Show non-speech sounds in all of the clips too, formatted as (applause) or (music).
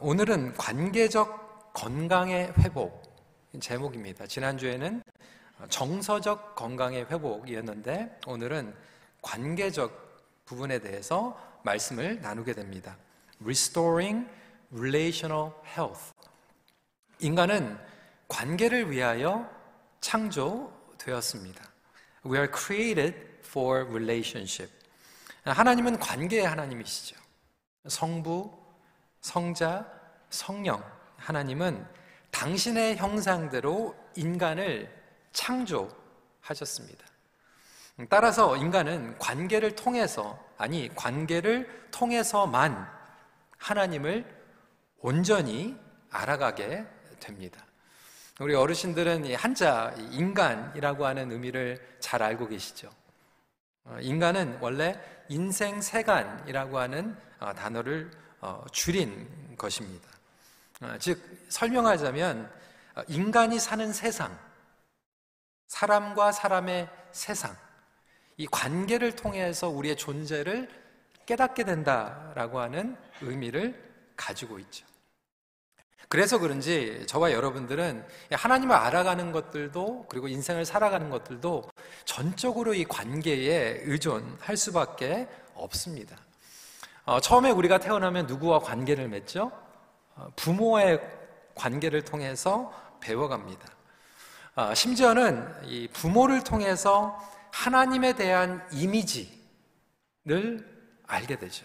오늘은 관계적 건강의 회복 제목입니다. 지난주에는 정서적 건강의 회복이었는데 오늘은 관계적 부분에 대해서 말씀을 나누게 됩니다. Restoring Relational Health. 인간은 관계를 위하여 창조되었습니다. We are created for relationship. 하나님은 관계의 하나님이시죠. 성부, 성자, 성령, 하나님은 당신의 형상대로 인간을 창조하셨습니다. 따라서 인간은 관계를 통해서, 아니, 관계를 통해서만 하나님을 온전히 알아가게 됩니다. 우리 어르신들은 한자 인간이라고 하는 의미를 잘 알고 계시죠. 어, 인간은 원래 인생세간이라고 하는 어, 단어를 어, 줄인 것입니다. 어, 즉 설명하자면 어, 인간이 사는 세상, 사람과 사람의 세상, 이 관계를 통해서 우리의 존재를 깨닫게 된다라고 하는 의미를 가지고 있죠. 그래서 그런지 저와 여러분들은 하나님을 알아가는 것들도 그리고 인생을 살아가는 것들도 전적으로 이 관계에 의존할 수밖에 없습니다. 어, 처음에 우리가 태어나면 누구와 관계를 맺죠? 어, 부모의 관계를 통해서 배워갑니다. 어, 심지어는 이 부모를 통해서 하나님에 대한 이미지를 알게 되죠.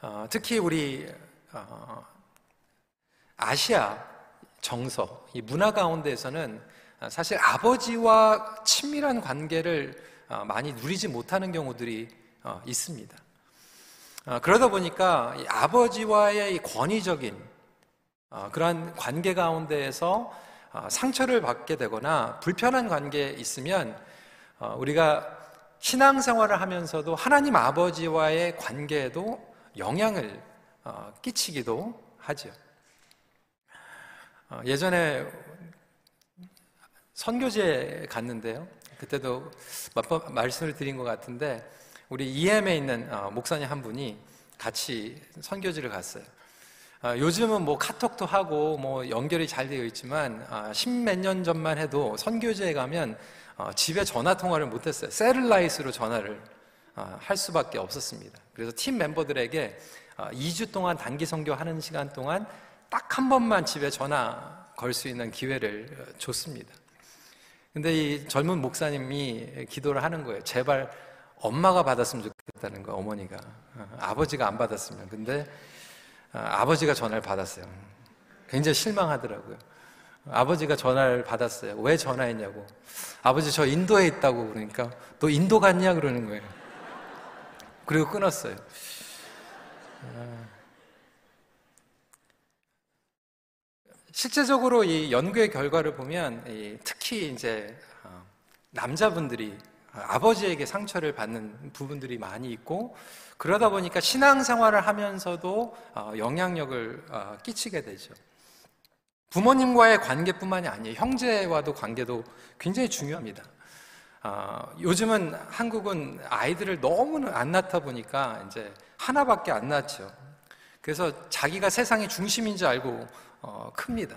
어, 특히 우리 어, 아시아 정서, 이 문화 가운데에서는 사실 아버지와 친밀한 관계를 어, 많이 누리지 못하는 경우들이 어, 있습니다. 어, 그러다 보니까 아버지와의 권위적인 어, 그러한 관계 가운데에서 어, 상처를 받게 되거나 불편한 관계에 있으면 우리가 신앙생활을 하면서도 하나님 아버지와의 관계에도 영향을 끼치기도 하죠. 예전에 선교지에 갔는데요. 그때도 말씀을 드린 것 같은데 우리 EM에 있는 어, 목사님 한 분이 같이 선교지를 갔어요. 어, 요즘은 뭐 카톡도 하고 뭐 연결이 잘 되어 있지만 어, 십몇 년 전만 해도 선교지에 가면 집에 전화 통화를 못했어요. 셀룰라이트로 전화를 할 수밖에 없었습니다. 그래서 팀 멤버들에게 2주 동안 단기 선교하는 시간 동안 딱 한 번만 집에 전화 걸 수 있는 기회를 줬습니다. 근데 이 젊은 목사님이 기도를 하는 거예요. 제발 엄마가 받았으면 좋겠다는 거, 어머니가. 어, 아버지가 안 받았으면. 근데 어, 아버지가 전화를 받았어요. 굉장히 실망하더라고요. 아버지가 전화를 받았어요. 왜 전화했냐고. 아버지 저 인도에 있다고 그러니까 너 인도 갔냐 그러는 거예요. 그리고 끊었어요. 어, 실제적으로 이 연구의 결과를 보면 특히 이제 남자분들이 아버지에게 상처를 받는 부분들이 많이 있고 그러다 보니까 신앙생활을 하면서도 어, 영향력을 어, 끼치게 되죠. 부모님과의 관계뿐만이 아니에요. 형제와도 관계도 굉장히 중요합니다. 어, 요즘은 한국은 아이들을 너무 안 낳다 보니까 이제 하나밖에 안 낳죠. 그래서 자기가 세상의 중심인 줄 알고 큽니다.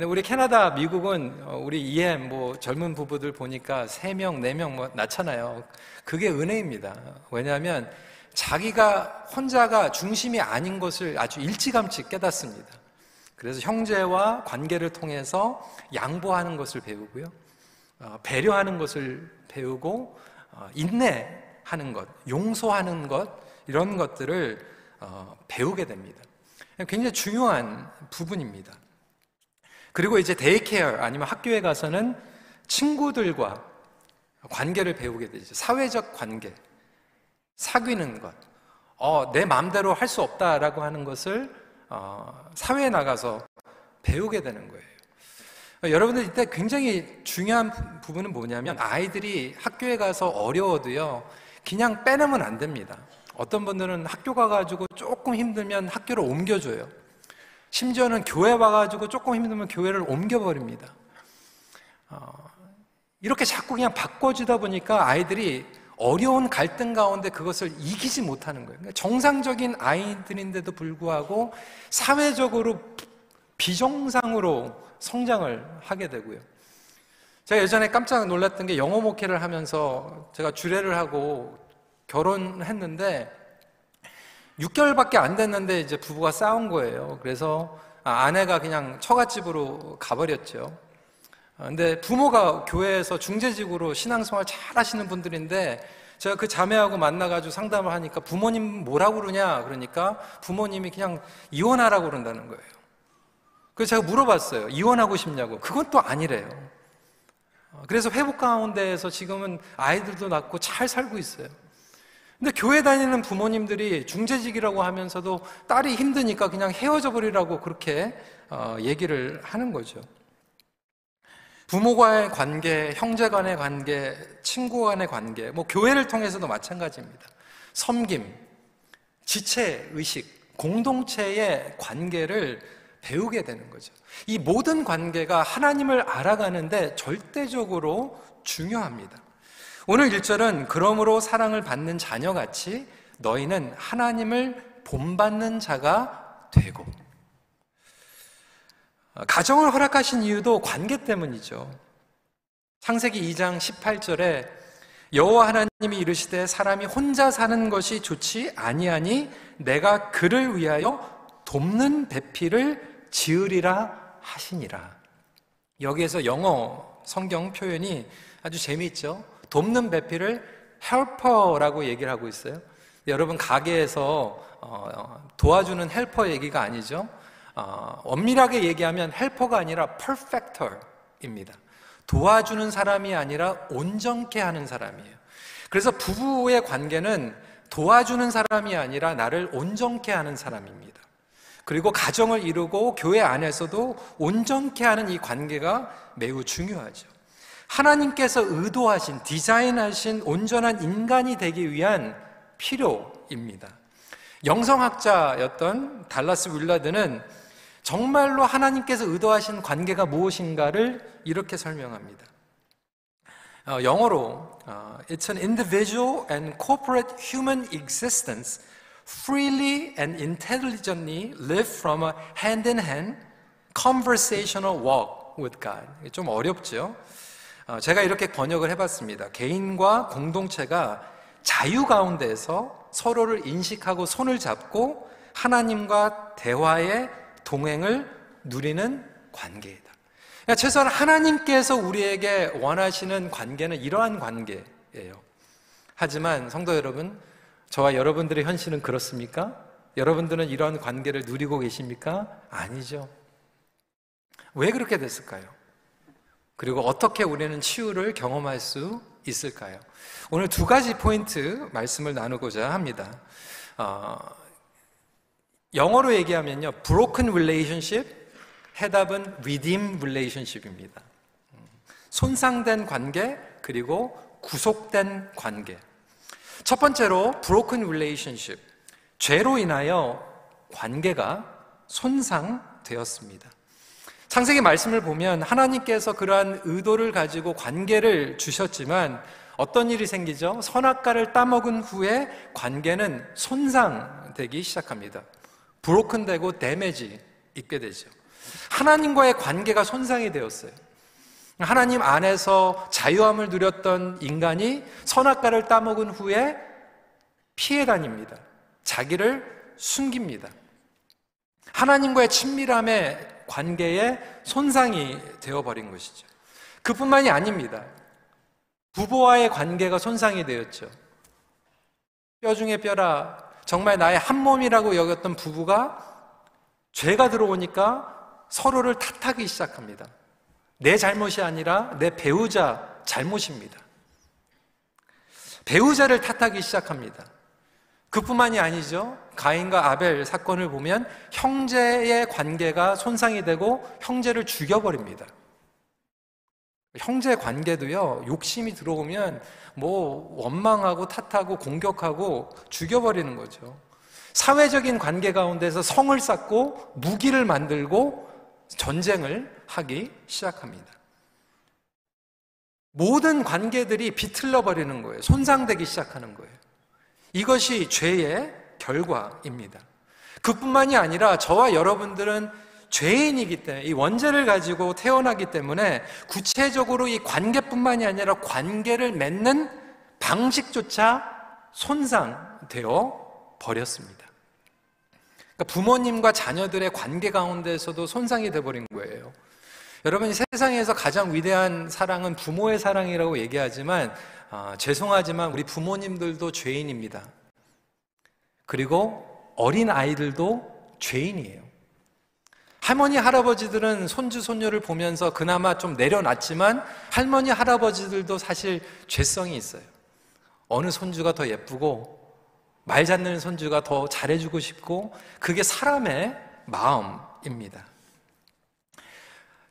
근데 우리 캐나다, 미국은 어, 우리 EM 뭐 젊은 부부들 보니까 3명, 4명 뭐 낳잖아요. 그게 은혜입니다. 왜냐하면 자기가 혼자가 중심이 아닌 것을 아주 일찌감치 깨닫습니다. 그래서 형제와 관계를 통해서 양보하는 것을 배우고요. 어, 배려하는 것을 배우고 어, 인내하는 것, 용서하는 것 이런 것들을 배우게 됩니다. 굉장히 중요한 부분입니다. 그리고 이제 데이케어 아니면 학교에 가서는 친구들과 관계를 배우게 되죠. 사회적 관계, 사귀는 것. 어, 내 마음대로 할 수 없다라고 하는 것을 어, 사회에 나가서 배우게 되는 거예요. 여러분들 이때 굉장히 중요한 부분은 뭐냐면 아이들이 학교에 가서 어려워도요, 그냥 빼내면 안 됩니다. 어떤 분들은 학교 가가지고 조금 힘들면 학교를 옮겨줘요. 심지어는 교회 와가지고 조금 힘들면 교회를 옮겨버립니다. 어, 이렇게 자꾸 그냥 바꿔주다 보니까 아이들이 어려운 갈등 가운데 그것을 이기지 못하는 거예요. 그러니까 정상적인 아이들인데도 불구하고 사회적으로 비정상으로 성장을 하게 되고요. 제가 예전에 깜짝 놀랐던 게 영어 목회를 하면서 제가 주례를 하고 결혼했는데 6개월밖에 안 됐는데 이제 부부가 싸운 거예요. 그래서 아내가 그냥 처갓집으로 가버렸죠. 근데 부모가 교회에서 중재직으로 신앙생활 잘 하시는 분들인데 제가 그 자매하고 만나가지고 상담을 하니까 부모님 뭐라고 그러냐 그러니까 부모님이 그냥 이혼하라고 그런다는 거예요. 그래서 제가 물어봤어요. 이혼하고 싶냐고. 그건 또 아니래요. 그래서 회복 가운데에서 지금은 아이들도 낳고 잘 살고 있어요. 근데 교회 다니는 부모님들이 중재직이라고 하면서도 딸이 힘드니까 그냥 헤어져 버리라고 그렇게 어, 얘기를 하는 거죠. 부모와의 관계, 형제 간의 관계, 친구 간의 관계, 뭐 교회를 통해서도 마찬가지입니다. 섬김, 지체 의식, 공동체의 관계를 배우게 되는 거죠. 이 모든 관계가 하나님을 알아가는데 절대적으로 중요합니다. 오늘 1절은 그러므로 사랑을 받는 자녀같이 너희는 하나님을 본받는 자가 되고 가정을 허락하신 이유도 관계 때문이죠. 창세기 2장 18절에 여호와 하나님이 이르시되 사람이 혼자 사는 것이 좋지 아니하니 내가 그를 위하여 돕는 배필을 지으리라 하시니라. 여기에서 영어 성경 표현이 아주 재미있죠. 돕는 배필을 헬퍼라고 얘기를 하고 있어요. 여러분 가게에서 어, 도와주는 헬퍼 얘기가 아니죠. 어, 엄밀하게 얘기하면 헬퍼가 아니라 퍼펙터입니다. 도와주는 사람이 아니라 온전케 하는 사람이에요. 그래서 부부의 관계는 도와주는 사람이 아니라 나를 온전케 하는 사람입니다. 그리고 가정을 이루고 교회 안에서도 온전케 하는 이 관계가 매우 중요하죠. 하나님께서 의도하신, 디자인하신 온전한 인간이 되기 위한 필요입니다. 영성학자였던 달라스 윌라드는 정말로 하나님께서 의도하신 관계가 무엇인가를 이렇게 설명합니다. 어, 영어로 어, It's an individual and corporate human existence freely and intelligently live from a hand-in-hand conversational walk with God. 좀 어렵죠? 어, 제가 이렇게 번역을 해봤습니다. 개인과 공동체가 자유 가운데서 서로를 인식하고 손을 잡고 하나님과 대화의 동행을 누리는 관계이다. 그러니까 최소한 하나님께서 우리에게 원하시는 관계는 이러한 관계예요. 하지만 성도 여러분, 저와 여러분들의 현실은 그렇습니까? 여러분들은 이러한 관계를 누리고 계십니까? 아니죠. 왜 그렇게 됐을까요? 그리고 어떻게 우리는 치유를 경험할 수 있을까요? 오늘 두 가지 포인트 말씀을 나누고자 합니다. 어, 영어로 얘기하면요, broken relationship, 해답은 redeem relationship입니다. 손상된 관계, 그리고 구속된 관계. 첫 번째로 broken relationship, 죄로 인하여 관계가 손상되었습니다. 창세기 말씀을 보면 하나님께서 그러한 의도를 가지고 관계를 주셨지만 어떤 일이 생기죠? 선악과를 따먹은 후에 관계는 손상되기 시작합니다. 브로큰되고 데미지 있게 되죠. 하나님과의 관계가 손상이 되었어요. 하나님 안에서 자유함을 누렸던 인간이 선악과를 따먹은 후에 피해 다닙니다. 자기를 숨깁니다. 하나님과의 친밀함의 관계에 손상이 되어버린 것이죠. 그뿐만이 아닙니다. 부부와의 관계가 손상이 되었죠. 뼈 중에 뼈라 정말 나의 한 몸이라고 여겼던 부부가 죄가 들어오니까 서로를 탓하기 시작합니다. 내 잘못이 아니라 내 배우자 잘못입니다. 배우자를 탓하기 시작합니다. 그뿐만이 아니죠. 가인과 아벨 사건을 보면 형제의 관계가 손상이 되고 형제를 죽여버립니다. 형제 관계도요, 욕심이 들어오면 뭐 원망하고 탓하고 공격하고 죽여버리는 거죠. 사회적인 관계 가운데서 성을 쌓고 무기를 만들고 전쟁을 하기 시작합니다. 모든 관계들이 비틀러 버리는 거예요. 손상되기 시작하는 거예요. 이것이 죄의 결과입니다. 그뿐만이 아니라 저와 여러분들은 죄인이기 때문에 이 원죄를 가지고 태어나기 때문에 구체적으로 이 관계뿐만이 아니라 관계를 맺는 방식조차 손상되어 버렸습니다. 그러니까 부모님과 자녀들의 관계 가운데서도 손상이 되어버린 거예요. 여러분 세상에서 가장 위대한 사랑은 부모의 사랑이라고 얘기하지만 아, 죄송하지만 우리 부모님들도 죄인입니다. 그리고 어린 아이들도 죄인이에요. 할머니, 할아버지들은 손주, 손녀를 보면서 그나마 좀 내려놨지만 할머니, 할아버지들도 사실 죄성이 있어요. 어느 손주가 더 예쁘고 말 잡는 손주가 더 잘해주고 싶고 그게 사람의 마음입니다.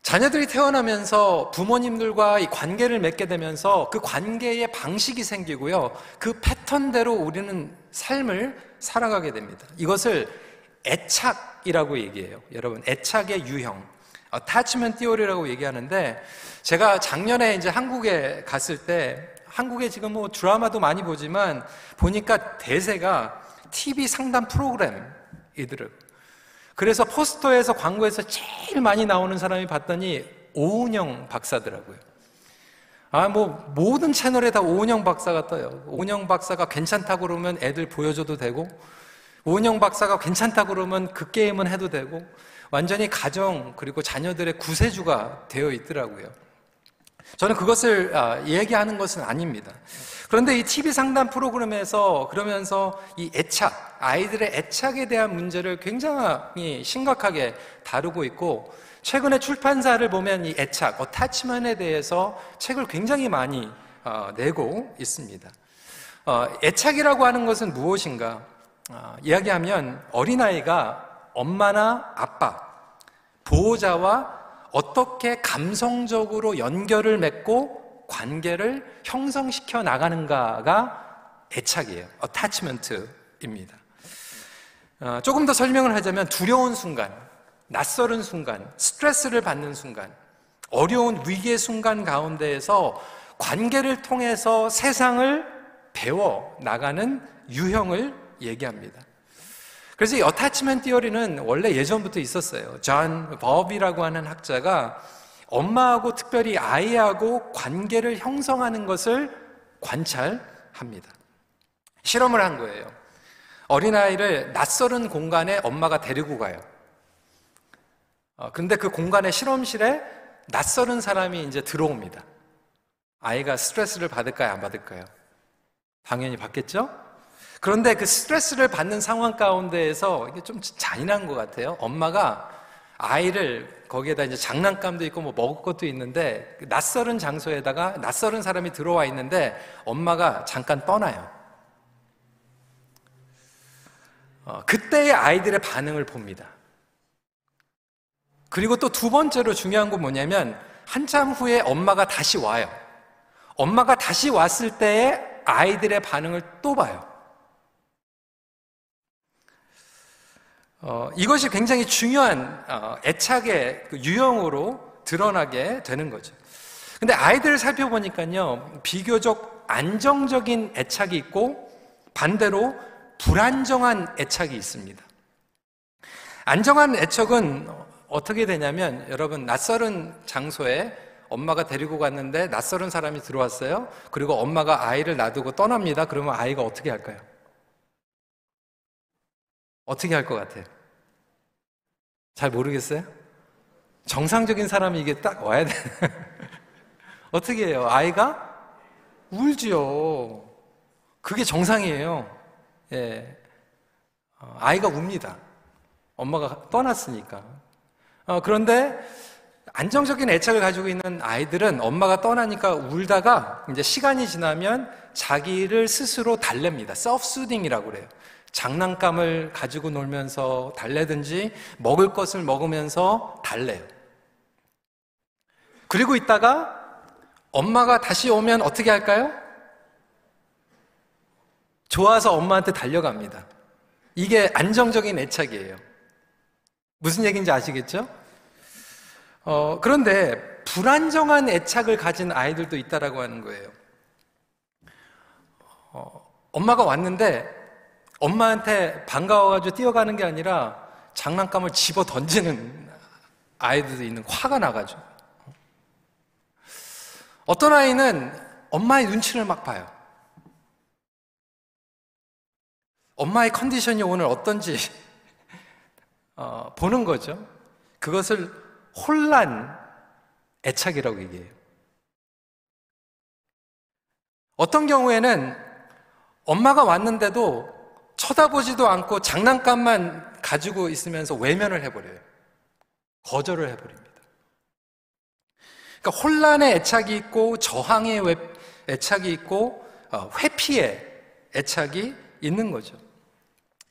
자녀들이 태어나면서 부모님들과 이 관계를 맺게 되면서 그 관계의 방식이 생기고요. 그 패턴대로 우리는 삶을 살아가게 됩니다. 이것을 애착이라고 얘기해요. 여러분, 애착의 유형. attachment theory라고 얘기하는데 제가 작년에 이제 한국에 갔을 때 한국에 지금 뭐 드라마도 많이 보지만 보니까 대세가 TV 상담 프로그램이더라고요. 그래서 포스터에서 광고에서 제일 많이 나오는 사람이 봤더니 오은영 박사더라고요. 아, 뭐, 모든 채널에 다 오은영 박사가 떠요. 오은영 박사가 괜찮다고 그러면 애들 보여줘도 되고, 오은영 박사가 괜찮다고 그러면 그 게임은 해도 되고, 완전히 가정, 그리고 자녀들의 구세주가 되어 있더라고요. 저는 그것을 아, 얘기하는 것은 아닙니다. 그런데 이 TV 상담 프로그램에서 그러면서 이 애착, 아이들의 애착에 대한 문제를 굉장히 심각하게 다루고 있고 최근에 출판사를 보면 이 애착, 어타치먼에 대해서 책을 굉장히 많이 어, 내고 있습니다. 어, 애착이라고 하는 것은 무엇인가? 어, 이야기하면 어린아이가 엄마나 아빠, 보호자와 어떻게 감성적으로 연결을 맺고 관계를 형성시켜 나가는가가 애착이에요. attachment입니다. 어, 조금 더 설명을 하자면 두려운 순간, 낯설은 순간, 스트레스를 받는 순간, 어려운 위기의 순간 가운데에서 관계를 통해서 세상을 배워 나가는 유형을 얘기합니다. 그래서 이 attachment theory는 원래 예전부터 있었어요. 존 볼비라고 하는 학자가 엄마하고 특별히 아이하고 관계를 형성하는 것을 관찰합니다. 실험을 한 거예요. 어린아이를 낯설은 공간에 엄마가 데리고 가요. 어, 근데 그 공간의 실험실에 낯설은 사람이 이제 들어옵니다. 아이가 스트레스를 받을까요? 안 받을까요? 당연히 받겠죠? 그런데 그 스트레스를 받는 상황 가운데에서 이게 좀 잔인한 것 같아요. 엄마가 아이를 거기에다 이제 장난감도 있고 뭐 먹을 것도 있는데 그 낯설은 장소에다가 낯설은 사람이 들어와 있는데 엄마가 잠깐 떠나요. 어, 그때의 아이들의 반응을 봅니다. 그리고 또 두 번째로 중요한 건 뭐냐면 한참 후에 엄마가 다시 와요. 엄마가 다시 왔을 때의 아이들의 반응을 또 봐요. 어, 이것이 굉장히 중요한 어, 애착의 그 유형으로 드러나게 되는 거죠. 근데 아이들을 살펴보니까요, 비교적 안정적인 애착이 있고 반대로 불안정한 애착이 있습니다. 안정한 애착은 어떻게 되냐면 여러분 낯설은 장소에 엄마가 데리고 갔는데 낯설은 사람이 들어왔어요. 그리고 엄마가 아이를 놔두고 떠납니다. 그러면 아이가 어떻게 할까요? 어떻게 할 것 같아요? 잘 모르겠어요? 정상적인 사람이 이게 딱 와야 돼. (laughs) 어떻게 해요? 아이가 울지요. 그게 정상이에요. 예. 어, 아이가 웁니다. 엄마가 떠났으니까. 어, 그런데 안정적인 애착을 가지고 있는 아이들은 엄마가 떠나니까 울다가 이제 시간이 지나면 자기를 스스로 달랩니다. self-soothing이라고 그래요. 장난감을 가지고 놀면서 달래든지 먹을 것을 먹으면서 달래요. 그리고 있다가 엄마가 다시 오면 어떻게 할까요? 좋아서 엄마한테 달려갑니다. 이게 안정적인 애착이에요. 무슨 얘기인지 아시겠죠? 어, 그런데 불안정한 애착을 가진 아이들도 있다라고 하는 거예요. 어, 엄마가 왔는데 엄마한테 반가워가지고 뛰어가는 게 아니라 장난감을 집어 던지는 아이들도 있는 화가 나가지고 어떤 아이는 엄마의 눈치를 막 봐요. 엄마의 컨디션이 오늘 어떤지 (laughs) 어, 보는 거죠. 그것을 혼란 애착이라고 얘기해요. 어떤 경우에는 엄마가 왔는데도 쳐다보지도 않고 장난감만 가지고 있으면서 외면을 해버려요. 거절을 해버립니다. 그러니까 혼란의 애착이 있고 저항의 애착이 있고 어, 회피의 애착이 있는 거죠.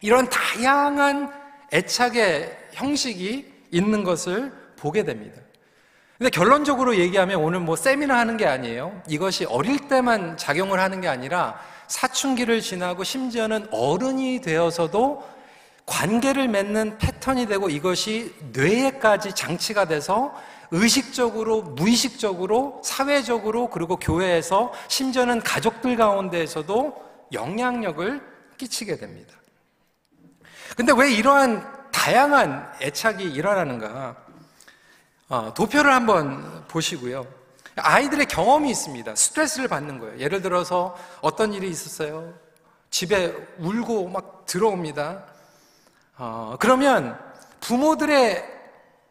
이런 다양한 애착의 형식이 있는 것을 보게 됩니다. 근데 결론적으로 얘기하면 오늘 뭐 세미나 하는 게 아니에요. 이것이 어릴 때만 작용을 하는 게 아니라 사춘기를 지나고 심지어는 어른이 되어서도 관계를 맺는 패턴이 되고 이것이 뇌에까지 장치가 돼서 의식적으로, 무의식적으로, 사회적으로, 그리고 교회에서 심지어는 가족들 가운데에서도 영향력을 끼치게 됩니다. 근데 왜 이러한 다양한 애착이 일어나는가? 어, 도표를 한번 보시고요. 아이들의 경험이 있습니다. 스트레스를 받는 거예요. 예를 들어서 어떤 일이 있었어요? 집에 울고 막 들어옵니다. 어, 그러면 부모들의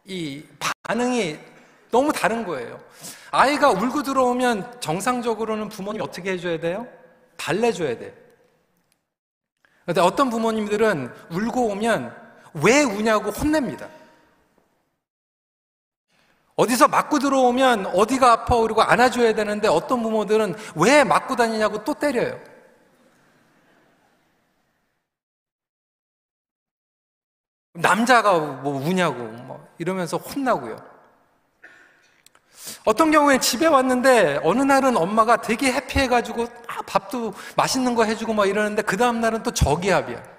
이 반응이 너무 다른 거예요. 아이가 울고 들어오면 정상적으로는 부모님 어떻게 해줘야 돼요? 달래줘야 돼. 그런데 어떤 부모님들은 울고 오면 왜 우냐고 혼냅니다. 어디서 맞고 들어오면 어디가 아파 그리고 안아줘야 되는데 어떤 부모들은 왜 맞고 다니냐고 또 때려요. 남자가 뭐 우냐고 뭐 이러면서 혼나고요. 어떤 경우에 집에 왔는데 어느 날은 엄마가 되게 해피해가지고 밥도 맛있는 거 해주고 막 이러는데 그 다음 날은 또 저기압이야.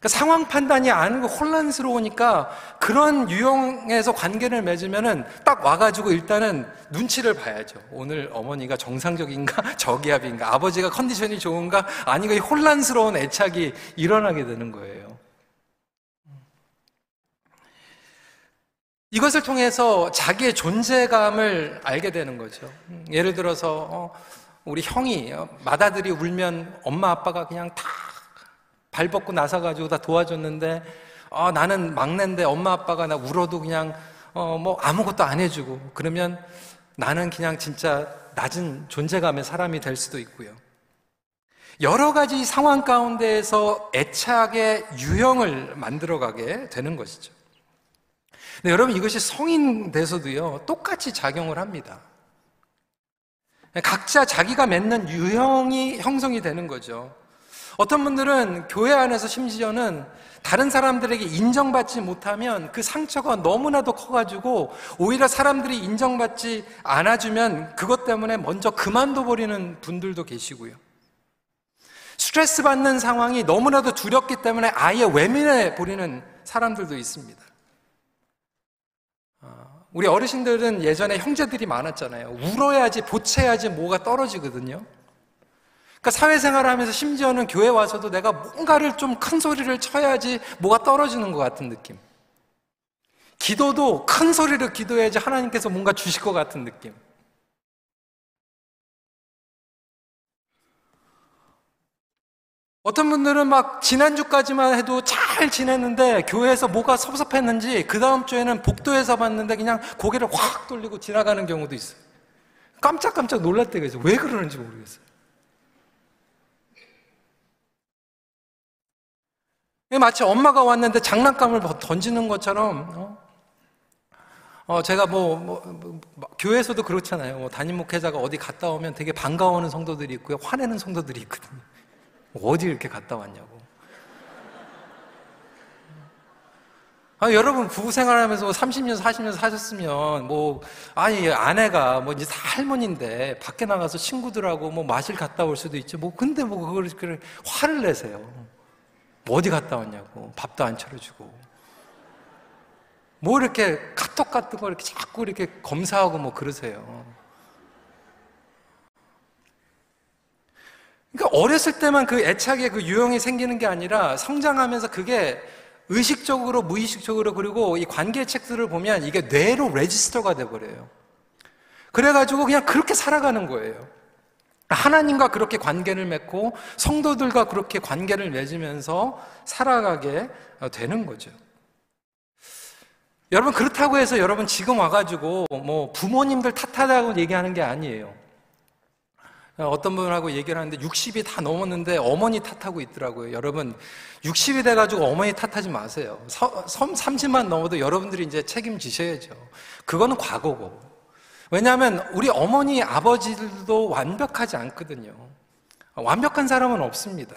그러니까 상황 판단이 안 혼란스러우니까 그런 유형에서 관계를 맺으면은 딱 와가지고 일단은 눈치를 봐야죠. 오늘 어머니가 정상적인가, (laughs) 저기압인가, 아버지가 컨디션이 좋은가, 아니가 혼란스러운 애착이 일어나게 되는 거예요. 이것을 통해서 자기의 존재감을 알게 되는 거죠. 예를 들어서, 어, 우리 형이, 어, 맏아들이 울면 엄마 아빠가 그냥 다 발 벗고 나서가지고 다 도와줬는데, 어, 나는 막내인데 엄마 아빠가 나 울어도 그냥, 어, 뭐 아무것도 안 해주고, 그러면 나는 그냥 진짜 낮은 존재감의 사람이 될 수도 있고요. 여러 가지 상황 가운데에서 애착의 유형을 만들어가게 되는 것이죠. 근데 여러분 이것이 성인 돼서도요, 똑같이 작용을 합니다. 각자 자기가 맺는 유형이 형성이 되는 거죠. 어떤 분들은 교회 안에서 심지어는 다른 사람들에게 인정받지 못하면 그 상처가 너무나도 커가지고 오히려 사람들이 인정받지 않아주면 그것 때문에 먼저 그만둬 버리는 분들도 계시고요. 스트레스 받는 상황이 너무나도 두렵기 때문에 아예 외면해 버리는 사람들도 있습니다. 어, 우리 어르신들은 예전에 형제들이 많았잖아요. 울어야지, 보채야지 뭐가 떨어지거든요. 그러니까 사회생활을 하면서 심지어는 교회 와서도 내가 뭔가를 좀 큰 소리를 쳐야지 뭐가 떨어지는 것 같은 느낌. 기도도 큰 소리를 기도해야지 하나님께서 뭔가 주실 것 같은 느낌. 어떤 분들은 막 지난주까지만 해도 잘 지냈는데 교회에서 뭐가 섭섭했는지 그 다음 주에는 복도에서 봤는데 그냥 고개를 확 돌리고 지나가는 경우도 있어요. 깜짝깜짝 때가 있어요. 왜 그러는지 모르겠어요. 마치 엄마가 왔는데 장난감을 던지는 것처럼 어? 어 제가 뭐, 뭐, 뭐, 교회에서도 그렇잖아요. 뭐 담임 목회자가 어디 갔다 오면 되게 반가워하는 성도들이 있고요, 화내는 성도들이 있거든요. 어디 이렇게 갔다 왔냐고. 아, 여러분 부부 생활하면서 30년, 40년 사셨으면 뭐 아니 아내가 뭐 이제 할머니인데 밖에 나가서 친구들하고 뭐 마실 갔다 올 수도 있죠. 뭐 근데 뭐 그걸 그걸 화를 내세요. 뭐 어디 갔다 왔냐고 밥도 안 차려주고 뭐 이렇게 카톡 같은 거 이렇게 자꾸 이렇게 검사하고 뭐 그러세요. 그러니까 어렸을 때만 그 애착의 그 유형이 생기는 게 아니라 성장하면서 그게 의식적으로 무의식적으로 그리고 이 관계 책들을 보면 이게 뇌로 레지스터가 돼 버려요. 그래가지고 그냥 그렇게 살아가는 거예요. 하나님과 그렇게 관계를 맺고 성도들과 그렇게 관계를 맺으면서 살아가게 되는 거죠. 여러분 그렇다고 해서 여러분 지금 와가지고 뭐 부모님들 탓하다고 얘기하는 게 아니에요. 어떤 분하고 얘기를 하는데 60이 다 넘었는데 어머니 탓하고 있더라고요. 여러분 60이 돼가지고 어머니 탓하지 마세요. 30만 넘어도 여러분들이 이제 책임지셔야죠. 그거는 과거고. 왜냐하면 우리 어머니 아버지들도 완벽하지 않거든요. 완벽한 사람은 없습니다.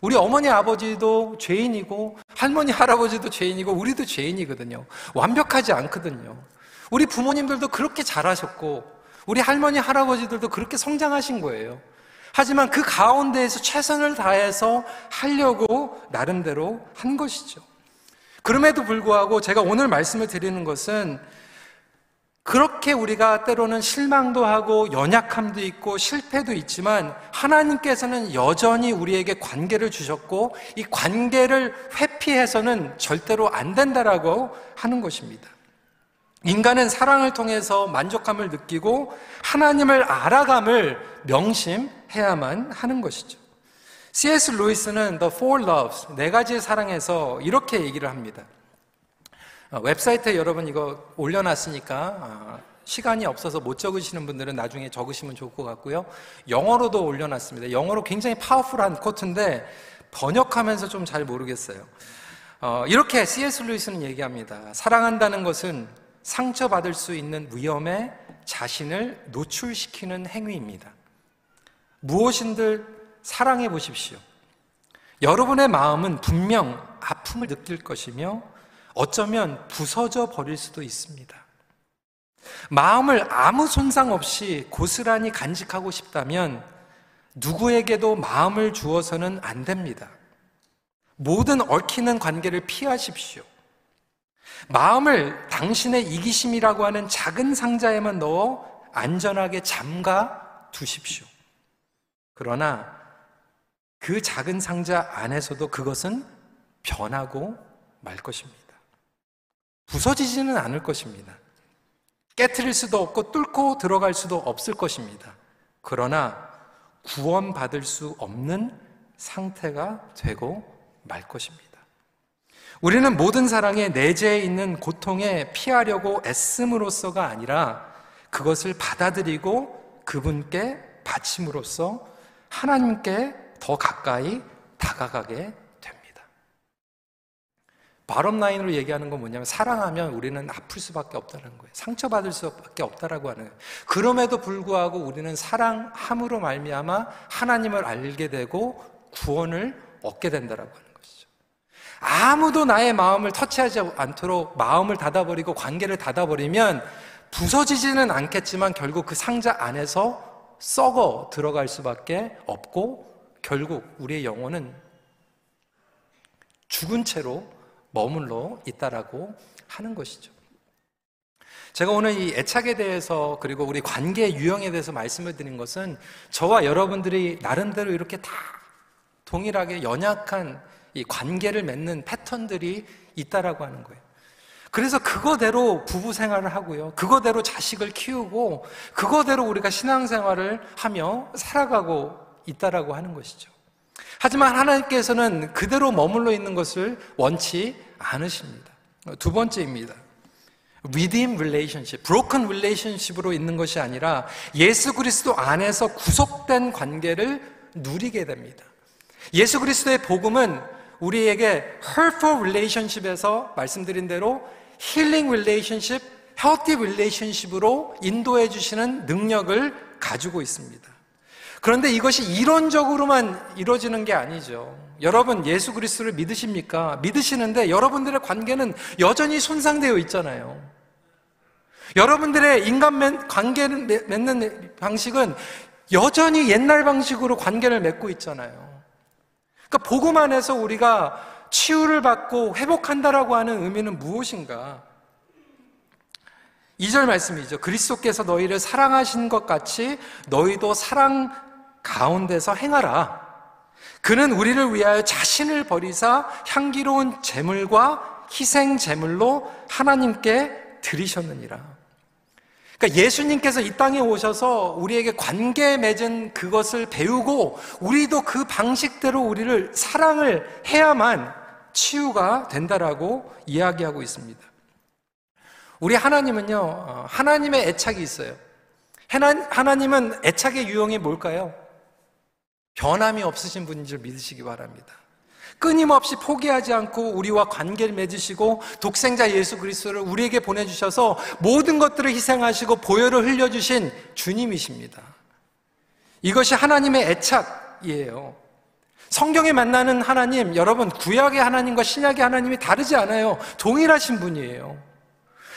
우리 어머니 아버지도 죄인이고 할머니 할아버지도 죄인이고 우리도 죄인이거든요. 완벽하지 않거든요. 우리 부모님들도 그렇게 잘하셨고 우리 할머니 할아버지들도 그렇게 성장하신 거예요. 하지만 그 가운데에서 최선을 다해서 하려고 나름대로 한 것이죠. 그럼에도 불구하고 제가 오늘 말씀을 드리는 것은 그렇게 우리가 때로는 실망도 하고 연약함도 있고 실패도 있지만 하나님께서는 여전히 우리에게 관계를 주셨고 이 관계를 회피해서는 절대로 안 된다라고 하는 것입니다. 인간은 사랑을 통해서 만족감을 느끼고 하나님을 알아감을 명심해야만 하는 것이죠. C.S. 루이스는 The Four Loves, 네 가지의 사랑에서 이렇게 얘기를 합니다. 어, 웹사이트에 여러분 이거 올려놨으니까 어, 시간이 없어서 못 적으시는 분들은 나중에 적으시면 좋을 것 같고요. 영어로도 올려놨습니다. 영어로 굉장히 파워풀한 코트인데 번역하면서 좀 잘 모르겠어요. 어, 이렇게 C.S. 루이스는 얘기합니다. 사랑한다는 것은 상처받을 수 있는 위험에 자신을 노출시키는 행위입니다. 무엇인들 사랑해 보십시오. 여러분의 마음은 분명 아픔을 느낄 것이며 어쩌면 부서져 버릴 수도 있습니다. 마음을 아무 손상 없이 고스란히 간직하고 싶다면 누구에게도 마음을 주어서는 안 됩니다. 모든 얽히는 관계를 피하십시오. 마음을 당신의 이기심이라고 하는 작은 상자에만 넣어 안전하게 잠가 두십시오. 그러나 그 작은 상자 안에서도 그것은 변하고 말 것입니다. 부서지지는 않을 것입니다. 깨트릴 수도 없고 뚫고 들어갈 수도 없을 것입니다. 그러나 구원받을 수 없는 상태가 되고 말 것입니다. 우리는 모든 사랑에 내재해 있는 고통에 피하려고 애씀으로써가 아니라 그것을 받아들이고 그분께 바침으로써 하나님께 더 가까이 다가가게 바럼 라인으로 얘기하는 건 뭐냐면 사랑하면 우리는 아플 수밖에 없다는 거예요. 상처받을 수밖에 없다라고 하는 거예요. 그럼에도 불구하고 우리는 사랑함으로 말미암아 하나님을 알게 되고 구원을 얻게 된다라고 하는 것이죠. 아무도 나의 마음을 터치하지 않도록 마음을 닫아버리고 관계를 닫아버리면 부서지지는 않겠지만 결국 그 상자 안에서 썩어 들어갈 수밖에 없고 결국 우리의 영혼은 죽은 채로 머물러 있다라고 하는 것이죠. 제가 오늘 이 애착에 대해서 그리고 우리 관계 유형에 대해서 말씀을 드린 것은 저와 여러분들이 나름대로 이렇게 다 동일하게 연약한 이 관계를 맺는 패턴들이 있다라고 하는 거예요. 그래서 그거대로 부부 생활을 하고요. 그거대로 자식을 키우고 그거대로 우리가 신앙 생활을 하며 살아가고 있다라고 하는 것이죠. 하지만 하나님께서는 그대로 머물러 있는 것을 원치 않으십니다. 두 번째입니다. redeem relationship, broken relationship으로 있는 것이 아니라 예수 그리스도 안에서 구속된 관계를 누리게 됩니다. 예수 그리스도의 복음은 우리에게 hurtful relationship에서 말씀드린 대로 healing relationship, healthy relationship으로 인도해 주시는 능력을 가지고 있습니다. 그런데 이것이 이론적으로만 이루어지는 게 아니죠. 여러분 예수 그리스도를 믿으십니까? 믿으시는데 여러분들의 관계는 여전히 손상되어 있잖아요. 여러분들의 인간 관계를 맺는 방식은 여전히 옛날 방식으로 관계를 맺고 있잖아요. 그러니까 복음 안에서 우리가 치유를 받고 회복한다라고 하는 의미는 무엇인가? 2절 말씀이죠. 그리스도께서 너희를 사랑하신 것 같이 너희도 사랑 가운데서 행하라. 그는 우리를 위하여 자신을 버리사 향기로운 제물과 희생 제물로 하나님께 드리셨느니라. 그러니까 예수님께서 이 땅에 오셔서 우리에게 관계 맺은 그것을 배우고 우리도 그 방식대로 우리를 사랑을 해야만 치유가 된다라고 이야기하고 있습니다. 우리 하나님은요, 어, 하나님의 애착이 있어요. 하나님은 애착의 유형이 뭘까요? 변함이 없으신 분인 줄 믿으시기 바랍니다. 끊임없이 포기하지 않고 우리와 관계를 맺으시고 독생자 예수 그리스도를 우리에게 보내주셔서 모든 것들을 희생하시고 보혈을 흘려주신 주님이십니다. 이것이 하나님의 애착이에요. 성경에 만나는 하나님, 여러분, 구약의 하나님과 신약의 하나님이 다르지 않아요. 동일하신 분이에요.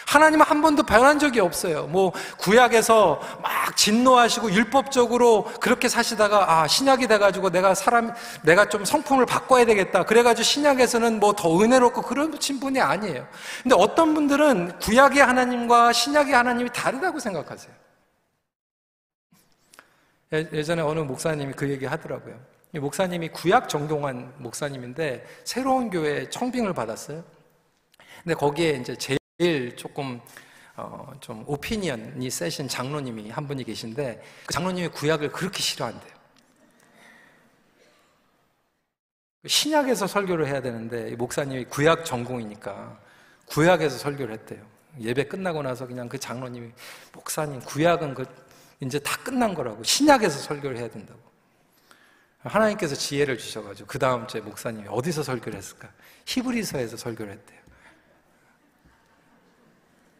하나님은 한 번도 변한 적이 없어요. 뭐 구약에서 막 진노하시고 율법적으로 그렇게 사시다가 아 신약이 돼가지고 내가 사람 내가 좀 성품을 바꿔야 되겠다. 그래가지고 신약에서는 뭐 더 은혜롭고 그런 분이 아니에요. 근데 어떤 분들은 구약의 하나님과 신약의 하나님이 다르다고 생각하세요. 예, 예전에 어느 목사님이 그 얘기 하더라고요. 목사님이 구약 정동환 목사님인데 새로운 교회 청빙을 받았어요. 근데 거기에 이제 제 제일 조금 어, 좀 오피니언이 세신 장로님이 한 분이 계신데 그 장로님이 구약을 그렇게 싫어한대요. 신약에서 설교를 해야 되는데 목사님이 구약 전공이니까 구약에서 설교를 했대요. 예배 끝나고 나서 그냥 그 장로님이 목사님 구약은 그 이제 다 끝난 거라고 신약에서 설교를 해야 된다고. 하나님께서 지혜를 주셔가지고 그 다음 주에 목사님이 어디서 설교를 했을까? 히브리서에서 설교를 했대요.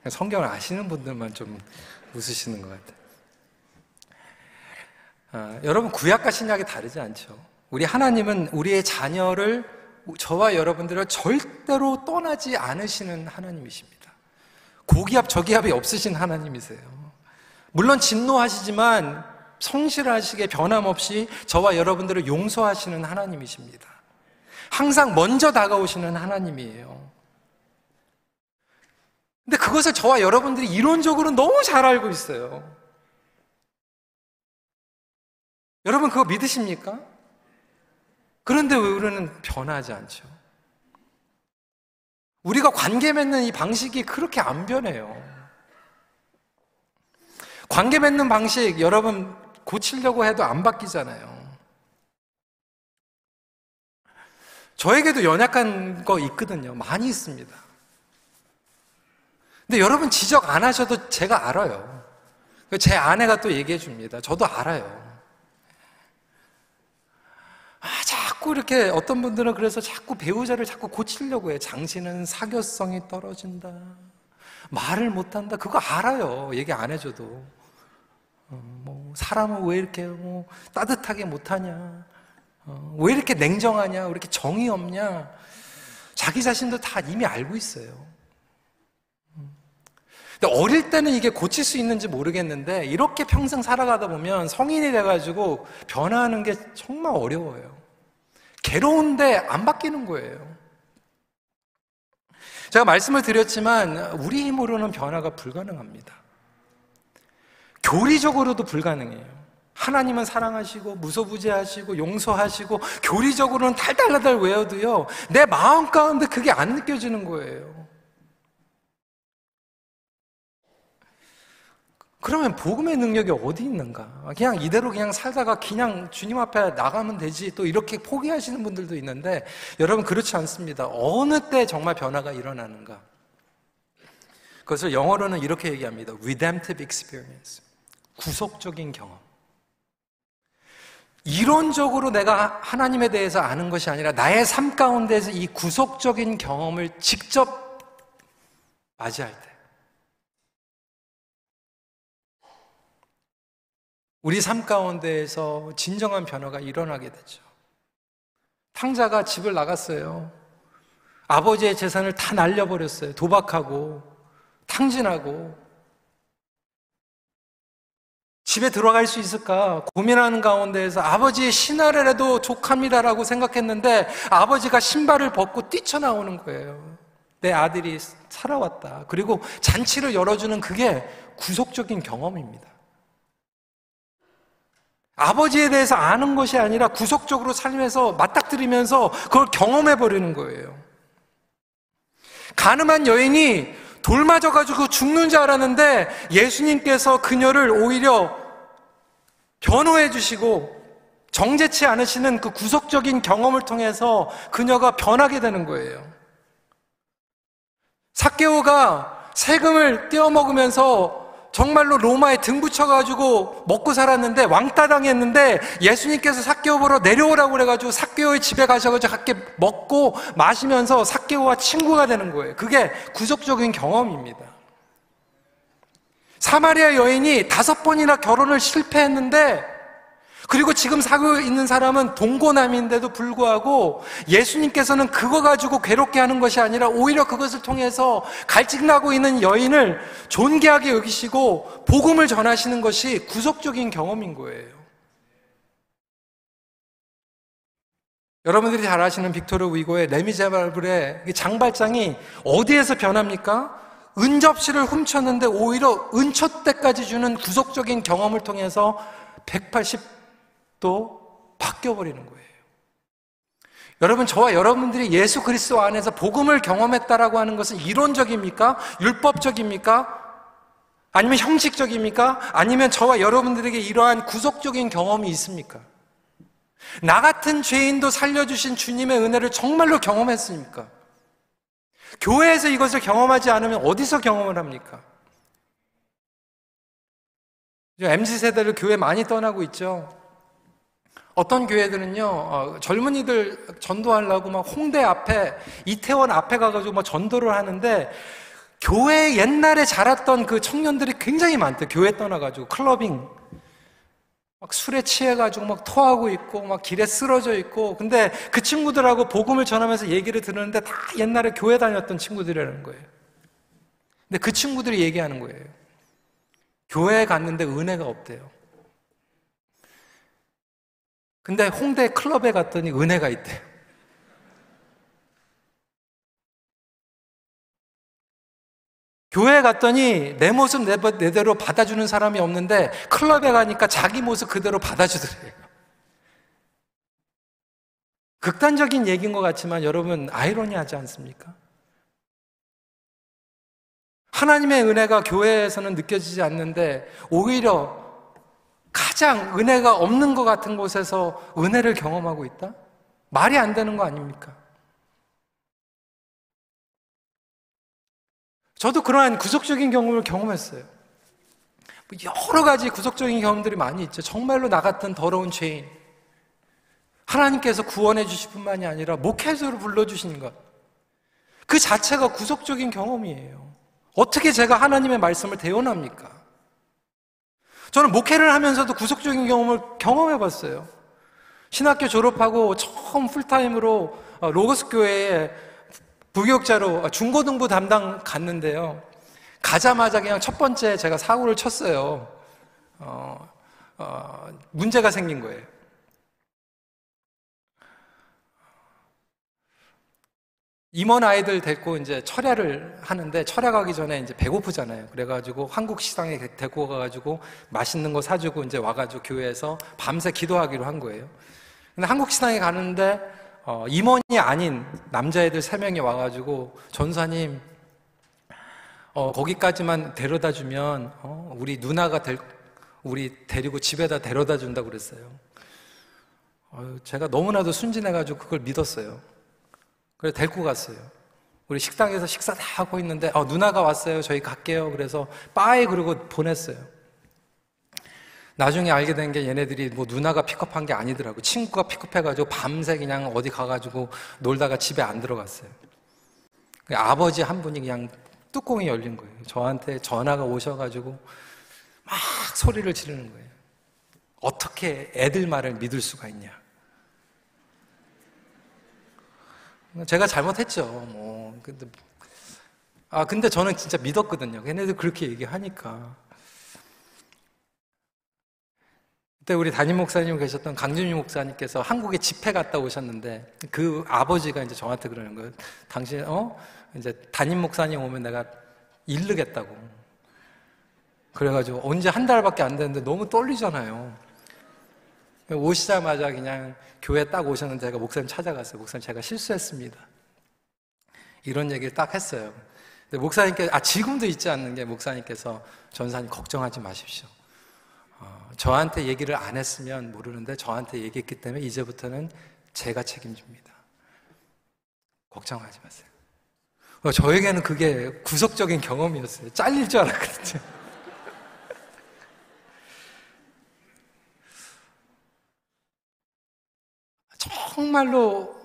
성경을 아시는 분들만 좀 웃으시는 것 같아요. 아, 여러분, 구약과 신약이 다르지 않죠. 우리 하나님은 우리의 자녀를, 저와 여러분들을 절대로 떠나지 않으시는 하나님이십니다. 고기압, 저기압이 없으신 하나님이세요. 물론 진노하시지만 성실하시게 변함없이 저와 여러분들을 용서하시는 하나님이십니다. 항상 먼저 다가오시는 하나님이에요. 근데 그것을 저와 여러분들이 이론적으로 너무 잘 알고 있어요. 여러분 그거 믿으십니까? 그런데 왜 우리는 변하지 않죠? 우리가 관계 맺는 이 방식이 그렇게 안 변해요. 관계 맺는 방식 여러분 고치려고 해도 안 바뀌잖아요. 저에게도 연약한 거 있거든요. 많이 있습니다. 근데 여러분 지적 안 하셔도 제가 알아요. 제 아내가 또 얘기해 줍니다. 저도 알아요. 아, 자꾸 이렇게 어떤 분들은 그래서 자꾸 배우자를 자꾸 고치려고 해. 당신은 사교성이 떨어진다. 말을 못한다. 그거 알아요. 얘기 안 해줘도. 어, 뭐 사람은 왜 이렇게 뭐 따뜻하게 못하냐? 어, 왜 이렇게 냉정하냐? 왜 이렇게 정이 없냐? 자기 자신도 다 이미 알고 있어요. 근데 어릴 때는 이게 고칠 수 있는지 모르겠는데 이렇게 평생 살아가다 보면 성인이 돼가지고 변화하는 게 정말 어려워요. 괴로운데 안 바뀌는 거예요. 제가 말씀을 드렸지만 우리 힘으로는 변화가 불가능합니다. 교리적으로도 불가능해요. 하나님은 사랑하시고 무소부재하시고 용서하시고 교리적으로는 달달달달 외워도요 내 마음 가운데 그게 안 느껴지는 거예요. 그러면 복음의 능력이 어디 있는가? 그냥 이대로 그냥 살다가 그냥 주님 앞에 나가면 되지 또 이렇게 포기하시는 분들도 있는데 여러분 그렇지 않습니다. 어느 때 정말 변화가 일어나는가? 그것을 영어로는 이렇게 얘기합니다. redemptive experience. 구속적인 경험. 이론적으로 내가 하나님에 대해서 아는 것이 아니라 나의 삶 가운데서 이 구속적인 경험을 직접 맞이할 때 우리 삶 가운데에서 진정한 변화가 일어나게 되죠. 탕자가 집을 나갔어요. 아버지의 재산을 다 날려버렸어요. 도박하고, 탕진하고. 집에 들어갈 수 있을까 고민하는 가운데에서 아버지의 신하라도 족합니다라고 생각했는데 아버지가 신발을 벗고 뛰쳐나오는 거예요. 내 아들이 살아왔다. 그리고 잔치를 열어주는 그게 구속적인 경험입니다. 아버지에 대해서 아는 것이 아니라 구속적으로 살면서 맞닥뜨리면서 그걸 경험해 버리는 거예요. 가늠한 여인이 돌 맞아 가지고 죽는 줄 알았는데 예수님께서 그녀를 오히려 변호해 주시고 정제치 않으시는 그 구속적인 경험을 통해서 그녀가 변하게 되는 거예요. 사케오가 세금을 떼어먹으면서 정말로 로마에 등 붙여가지고 먹고 살았는데 왕따 당했는데 예수님께서 사케오 보러 내려오라고 그래가지고 사케오의 집에 가셔가지고 함께 먹고 마시면서 사케오와 친구가 되는 거예요. 그게 구속적인 경험입니다. 사마리아 여인이 다섯 번이나 결혼을 실패했는데 그리고 지금 사고 있는 사람은 동고남인데도 불구하고 예수님께서는 그거 가지고 괴롭게 하는 것이 아니라 오히려 그것을 통해서 갈증나고 있는 여인을 존귀하게 여기시고 복음을 전하시는 것이 구속적인 경험인 거예요. 여러분들이 잘 아시는 빅토르 위고의 레미제발블의 장발장이 어디에서 변합니까? 은접시를 훔쳤는데 오히려 은초 때까지 주는 구속적인 경험을 통해서 180 도 바뀌어버리는 거예요. 여러분, 저와 여러분들이 예수 그리스도 안에서 복음을 경험했다라고 하는 것은 이론적입니까? 율법적입니까? 아니면 형식적입니까? 아니면 저와 여러분들에게 이러한 구속적인 경험이 있습니까? 나 같은 죄인도 살려주신 주님의 은혜를 정말로 경험했습니까? 교회에서 이것을 경험하지 않으면 어디서 경험을 합니까? MZ세대를 교회 많이 떠나고 있죠. 어떤 교회들은요, 어, 젊은이들 전도하려고 막 홍대 앞에, 이태원 앞에 가가지고 막 전도를 하는데, 교회 옛날에 자랐던 그 청년들이 굉장히 많대. 교회 떠나가지고, 클러빙. 막 술에 취해가지고 막 토하고 있고, 막 길에 쓰러져 있고, 근데 그 친구들하고 복음을 전하면서 얘기를 들었는데 다 옛날에 교회 다녔던 친구들이라는 거예요. 근데 그 친구들이 얘기하는 거예요. 교회에 갔는데 은혜가 없대요. 근데 홍대 클럽에 갔더니 은혜가 있대요. 교회에 갔더니 내 모습 내 대로 받아주는 사람이 없는데 클럽에 가니까 자기 모습 그대로 받아주더래요. 극단적인 얘기인 것 같지만 여러분 아이러니하지 않습니까? 하나님의 은혜가 교회에서는 느껴지지 않는데 오히려 가장 은혜가 없는 것 같은 곳에서 은혜를 경험하고 있다? 말이 안 되는 거 아닙니까? 저도 그러한 구속적인 경험을 경험했어요. 여러 가지 구속적인 경험들이 많이 있죠. 정말로 나 같은 더러운 죄인. 하나님께서 구원해 주실 뿐만이 아니라 목회자로 불러주신 것. 그 자체가 구속적인 경험이에요. 어떻게 제가 하나님의 말씀을 대연합니까? 저는 목회를 하면서도 구속적인 경험을 경험해 봤어요. 신학교 졸업하고 처음 풀타임으로 어, 로고스 교회에 부교육자로 중고등부 담당 갔는데요. 가자마자 그냥 첫 번째 제가 사고를 쳤어요. 어, 어, 문제가 생긴 거예요. 임원 아이들 데리고 이제 철야를 하는데 철야 가기 전에 이제 배고프잖아요. 그래가지고 한국 식당에 데리고 가가지고 맛있는 거 사주고 이제 와가지고 교회에서 밤새 기도하기로 한 거예요. 근데 한국 식당에 가는데 어, 임원이 아닌 남자애들 세 명이 와가지고 전사님 어, 거기까지만 데려다 주면 어, 우리 누나가 될, 우리 데리고 집에다 데려다 준다 고 그랬어요. 어, 제가 너무나도 순진해가지고 그걸 믿었어요. 그래서 데리고 갔어요. 우리 식당에서 식사 다 하고 있는데, 어, 누나가 왔어요. 저희 갈게요. 그래서 빠이 그러고 보냈어요. 나중에 알게 된 게 얘네들이 뭐 누나가 픽업한 게 아니더라고. 친구가 픽업해가지고 밤새 그냥 어디 가가지고 놀다가 집에 안 들어갔어요. 그 아버지 한 분이 그냥 뚜껑이 열린 거예요. 저한테 전화가 오셔가지고 막 소리를 지르는 거예요. 어떻게 애들 말을 믿을 수가 있냐. 제가 잘못했죠. 뭐 근데 아 근데 저는 진짜 믿었거든요. 걔네들 그렇게 얘기하니까 그때 우리 담임 목사님 계셨던 강준희 목사님께서 한국에 집회 갔다 오셨는데 그 아버지가 이제 저한테 그러는 거예요. 당신 어 이제 담임 목사님 오면 내가 일르겠다고. 그래가지고 언제 한 달밖에 안 됐는데 너무 떨리잖아요. 오시자마자 그냥 교회 딱 오셨는데 제가 목사님 찾아갔어요. 목사님 제가 실수했습니다. 이런 얘기를 딱 했어요. 근데 목사님께 아 지금도 있지 않는 게 목사님께서 전사님 걱정하지 마십시오. 어, 저한테 얘기를 안 했으면 모르는데 저한테 얘기했기 때문에 이제부터는 제가 책임집니다. 걱정하지 마세요. 어, 저에게는 그게 구속적인 경험이었어요. 잘릴 줄 알았거든요. 정말로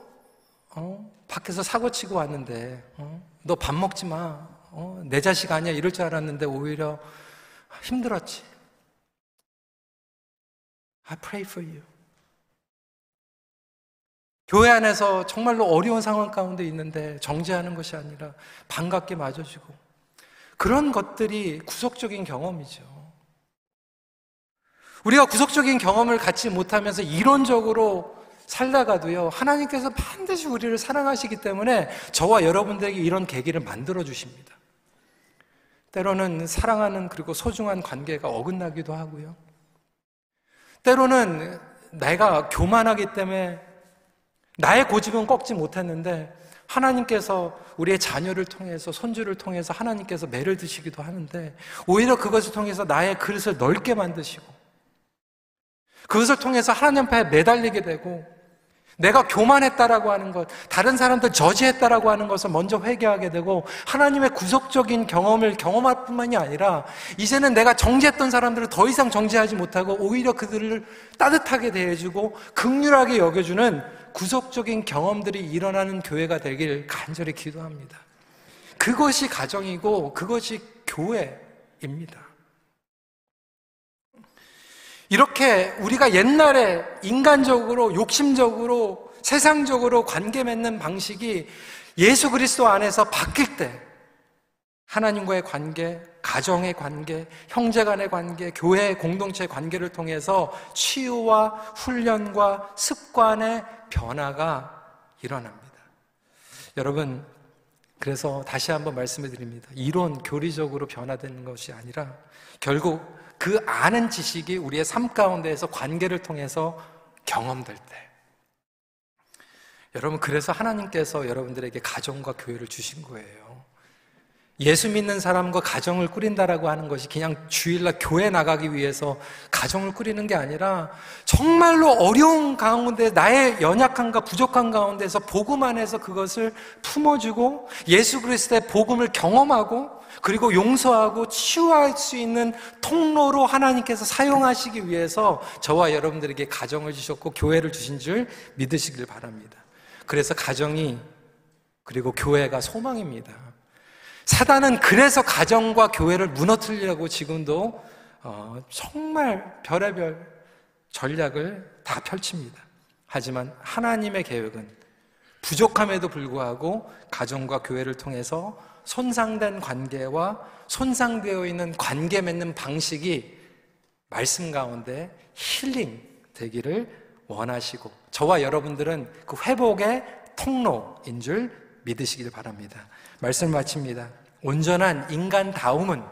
어? 밖에서 사고 치고 왔는데 어? 너밥 먹지 마. 어? 내 자식 아니야 이럴 줄 알았는데 오히려 힘들었지. I pray for you. 교회 안에서 정말로 어려운 상황 가운데 있는데 정죄하는 것이 아니라 반갑게 맞아주고 그런 것들이 구속적인 경험이죠. 우리가 구속적인 경험을 갖지 못하면서 이론적으로 살다가도요, 하나님께서 반드시 우리를 사랑하시기 때문에 저와 여러분들에게 이런 계기를 만들어 주십니다. 때로는 사랑하는 그리고 소중한 관계가 어긋나기도 하고요. 때로는 내가 교만하기 때문에 나의 고집은 꺾지 못했는데 하나님께서 우리의 자녀를 통해서 손주를 통해서 하나님께서 매를 드시기도 하는데 오히려 그것을 통해서 나의 그릇을 넓게 만드시고 그것을 통해서 하나님 앞에 매달리게 되고 내가 교만했다라고 하는 것, 다른 사람들 저지했다라고 하는 것을 먼저 회개하게 되고 하나님의 구속적인 경험을 경험할 뿐만이 아니라 이제는 내가 정죄했던 사람들을 더 이상 정죄하지 못하고 오히려 그들을 따뜻하게 대해주고 극률하게 여겨주는 구속적인 경험들이 일어나는 교회가 되길 간절히 기도합니다. 그것이 가정이고 그것이 교회입니다. 이렇게 우리가 옛날에 인간적으로, 욕심적으로, 세상적으로 관계 맺는 방식이 예수 그리스도 안에서 바뀔 때 하나님과의 관계, 가정의 관계, 형제 간의 관계, 교회 공동체 관계를 통해서 치유와 훈련과 습관의 변화가 일어납니다. 여러분, 그래서 다시 한번 말씀을 드립니다. 이론, 교리적으로 변화되는 것이 아니라 결국 그 아는 지식이 우리의 삶 가운데에서 관계를 통해서 경험될 때. 여러분, 그래서 하나님께서 여러분들에게 가정과 교회를 주신 거예요. 예수 믿는 사람과 가정을 꾸린다라고 하는 것이 그냥 주일날 교회 나가기 위해서 가정을 꾸리는 게 아니라 정말로 어려운 가운데 나의 연약함과 부족한 가운데서 복음 안에서 그것을 품어주고 예수 그리스도의 복음을 경험하고 그리고 용서하고 치유할 수 있는 통로로 하나님께서 사용하시기 위해서 저와 여러분들에게 가정을 주셨고 교회를 주신 줄 믿으시길 바랍니다. 그래서 가정이 그리고 교회가 소망입니다. 사단은 그래서 가정과 교회를 무너뜨리려고 지금도 어, 정말 별의별 전략을 다 펼칩니다. 하지만 하나님의 계획은 부족함에도 불구하고 가정과 교회를 통해서 손상된 관계와 손상되어 있는 관계 맺는 방식이 말씀 가운데 힐링 되기를 원하시고 저와 여러분들은 그 회복의 통로인 줄 믿으시길 바랍니다. 말씀 마칩니다. 온전한 인간다움은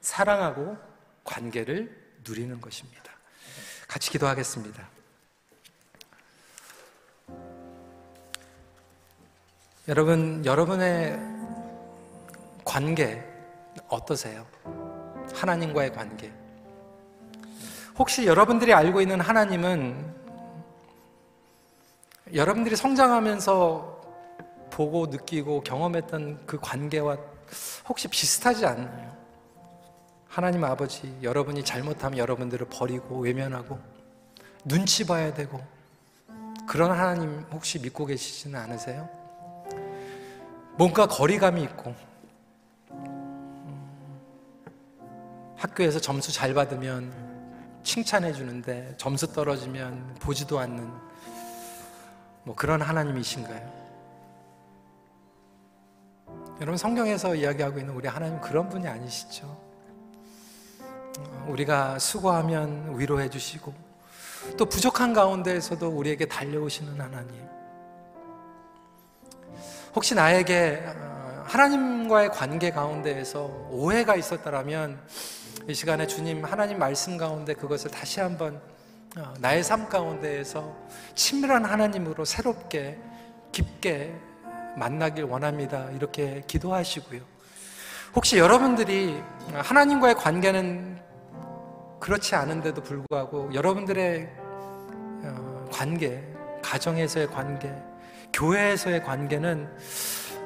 사랑하고 관계를 누리는 것입니다. 같이 기도하겠습니다. 여러분, 여러분의 관계 어떠세요? 하나님과의 관계. 혹시 여러분들이 알고 있는 하나님은 여러분들이 성장하면서 보고 느끼고 경험했던 그 관계와 혹시 비슷하지 않나요? 하나님 아버지, 여러분이 잘못하면 여러분들을 버리고 외면하고 눈치 봐야 되고 그런 하나님 혹시 믿고 계시지는 않으세요? 뭔가 거리감이 있고 학교에서 점수 잘 받으면 칭찬해 주는데 점수 떨어지면 보지도 않는 뭐 그런 하나님이신가요? 여러분 성경에서 이야기하고 있는 우리 하나님 그런 분이 아니시죠. 우리가 수고하면 위로해 주시고 또 부족한 가운데에서도 우리에게 달려오시는 하나님. 혹시 나에게 어, 하나님과의 관계 가운데에서 오해가 있었다면 이 시간에 주님 하나님 말씀 가운데 그것을 다시 한번 어, 나의 삶 가운데에서 친밀한 하나님으로 새롭게 깊게 만나길 원합니다. 이렇게 기도하시고요. 혹시 여러분들이 하나님과의 관계는 그렇지 않은데도 불구하고 여러분들의 어, 관계, 가정에서의 관계, 교회에서의 관계는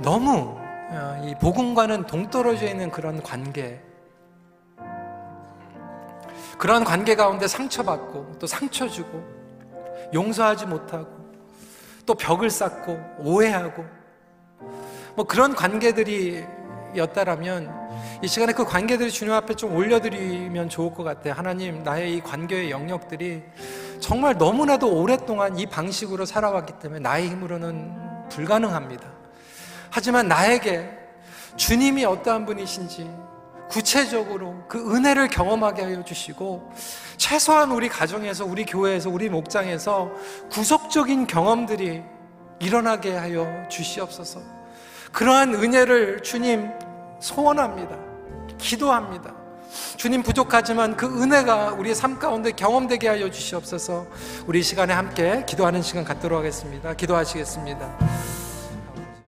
너무 어, 이 복음과는 동떨어져 있는 그런 관계, 그런 관계 가운데 상처받고 또 상처 주고 용서하지 못하고 또 벽을 쌓고 오해하고 뭐 그런 관계들이 였다라면 이 시간에 그 관계들이 주님 앞에 좀 올려드리면 좋을 것 같아요. 하나님, 나의 이 관계의 영역들이 정말 너무나도 오랫동안 이 방식으로 살아왔기 때문에 나의 힘으로는 불가능합니다. 하지만 나에게 주님이 어떠한 분이신지 구체적으로 그 은혜를 경험하게 하여 주시고 최소한 우리 가정에서 우리 교회에서 우리 목장에서 구속적인 경험들이 일어나게 하여 주시옵소서. 그러한 은혜를 주님 소원합니다. 기도합니다. 주님 부족하지만 그 은혜가 우리의 삶 가운데 경험되게 하여 주시옵소서. 우리 시간에 함께 기도하는 시간 갖도록 하겠습니다. 기도하시겠습니다.